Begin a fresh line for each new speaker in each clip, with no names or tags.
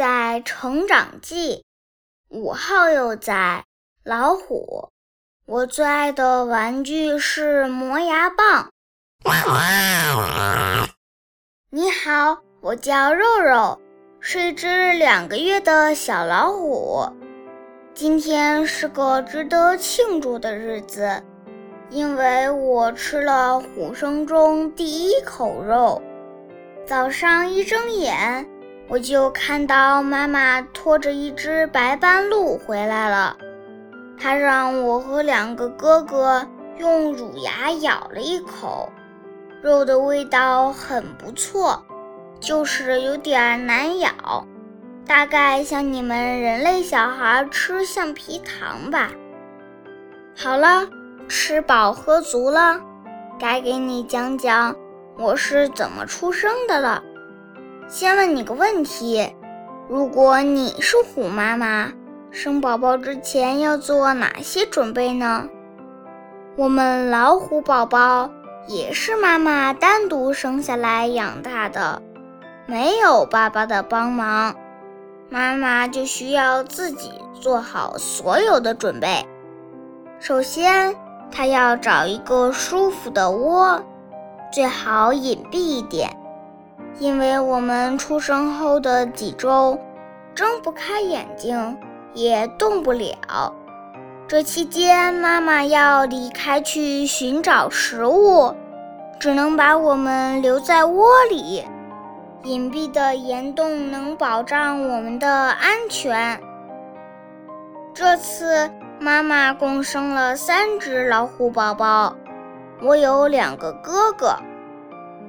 在成长记，五号幼崽老虎。我最爱的玩具是磨牙棒。你好，我叫肉肉，是一只两个月的小老虎。今天是个值得庆祝的日子，因为我吃了虎生中第一口肉。早上一睁眼，我就看到妈妈拖着一只白斑鹿回来了。他让我和两个哥哥用乳牙咬了一口，肉的味道很不错，就是有点难咬，大概像你们人类小孩吃橡皮糖吧。好了，吃饱喝足了，该给你讲讲我是怎么出生的了。先问你个问题：如果你是虎妈妈？生宝宝之前要做哪些准备呢？我们老虎宝宝也是妈妈单独生下来养大的，没有爸爸的帮忙，妈妈就需要自己做好所有的准备。首先，她要找一个舒服的窝，最好隐蔽一点，因为我们出生后的几周睁不开眼睛。也动不了。这期间，妈妈要离开去寻找食物，只能把我们留在窝里。隐蔽的岩洞能保障我们的安全。这次，妈妈共生了三只老虎宝宝。我有两个哥哥，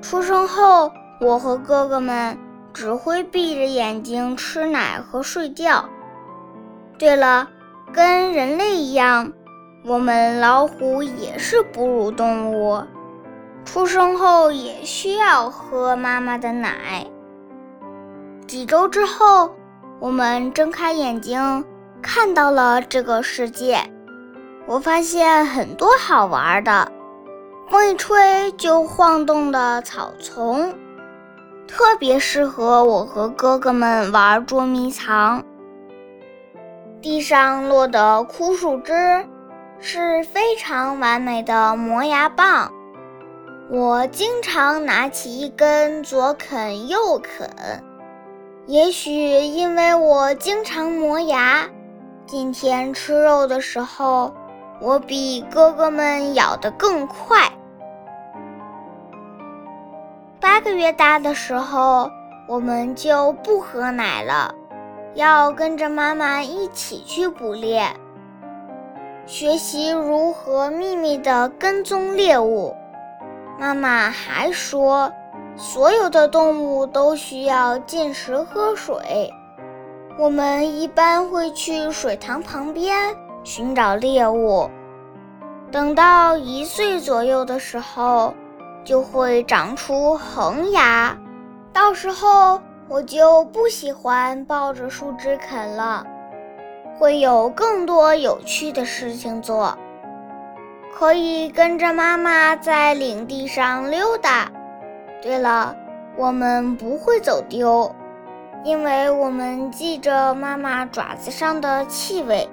出生后，我和哥哥们只会闭着眼睛吃奶和睡觉。对了，跟人类一样，我们老虎也是哺乳动物，出生后也需要喝妈妈的奶。几周之后，我们睁开眼睛，看到了这个世界。我发现很多好玩的，风一吹就晃动的草丛，特别适合我和哥哥们玩捉迷藏。地上落的枯树枝是非常完美的磨牙棒，我经常拿起一根左啃右啃。也许因为我经常磨牙，今天吃肉的时候，我比哥哥们咬得更快。个月大的时候，我们就不喝奶了。要跟着妈妈一起去捕猎，学习如何秘密地跟踪猎物。妈妈还说，所有的动物都需要进食喝水。我们一般会去水塘旁边寻找猎物。等到一岁左右的时候，就会长出恒牙，到时候。我就不喜欢抱着树枝啃了，会有更多有趣的事情做，可以跟着妈妈在领地上溜达。对了，我们不会走丢，因为我们记着妈妈爪子上的气味。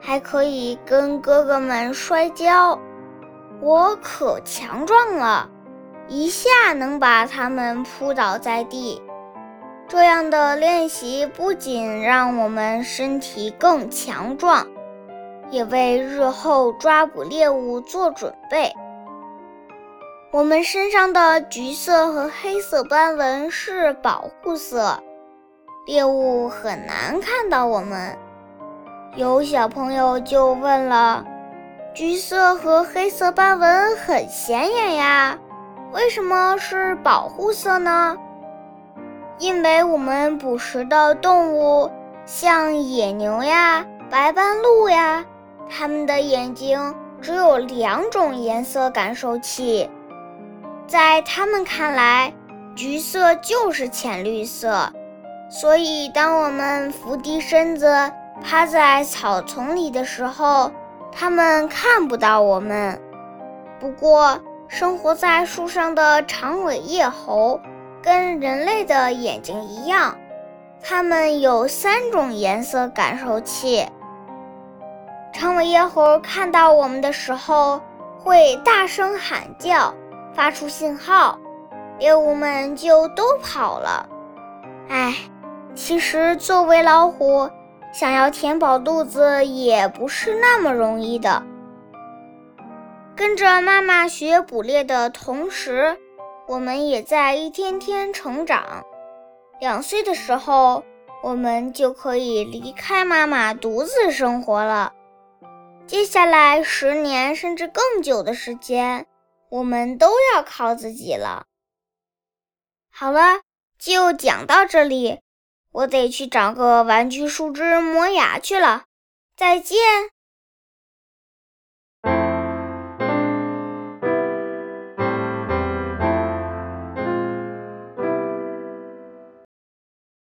还可以跟哥哥们摔跤，我可强壮了。一下能把它们扑倒在地，这样的练习不仅让我们身体更强壮，也为日后抓捕猎物做准备。我们身上的橘色和黑色斑纹是保护色，猎物很难看到我们。有小朋友就问了：橘色和黑色斑纹很显眼呀？为什么是保护色呢？因为我们捕食的动物，像野牛呀、白斑鹿呀，它们的眼睛只有两种颜色感受器，在它们看来，橘色就是浅绿色，所以当我们伏低身子趴在草丛里的时候，它们看不到我们。不过，生活在树上的长尾叶猴，跟人类的眼睛一样，它们有三种颜色感受器。长尾叶猴看到我们的时候，会大声喊叫，发出信号，猎物们就都跑了。哎，其实作为老虎，想要填饱肚子也不是那么容易的。跟着妈妈学捕猎的同时，我们也在一天天成长。两岁的时候，我们就可以离开妈妈独自生活了。接下来十年甚至更久的时间，我们都要靠自己了。好了，就讲到这里，我得去找个玩具树枝磨牙去了。再见。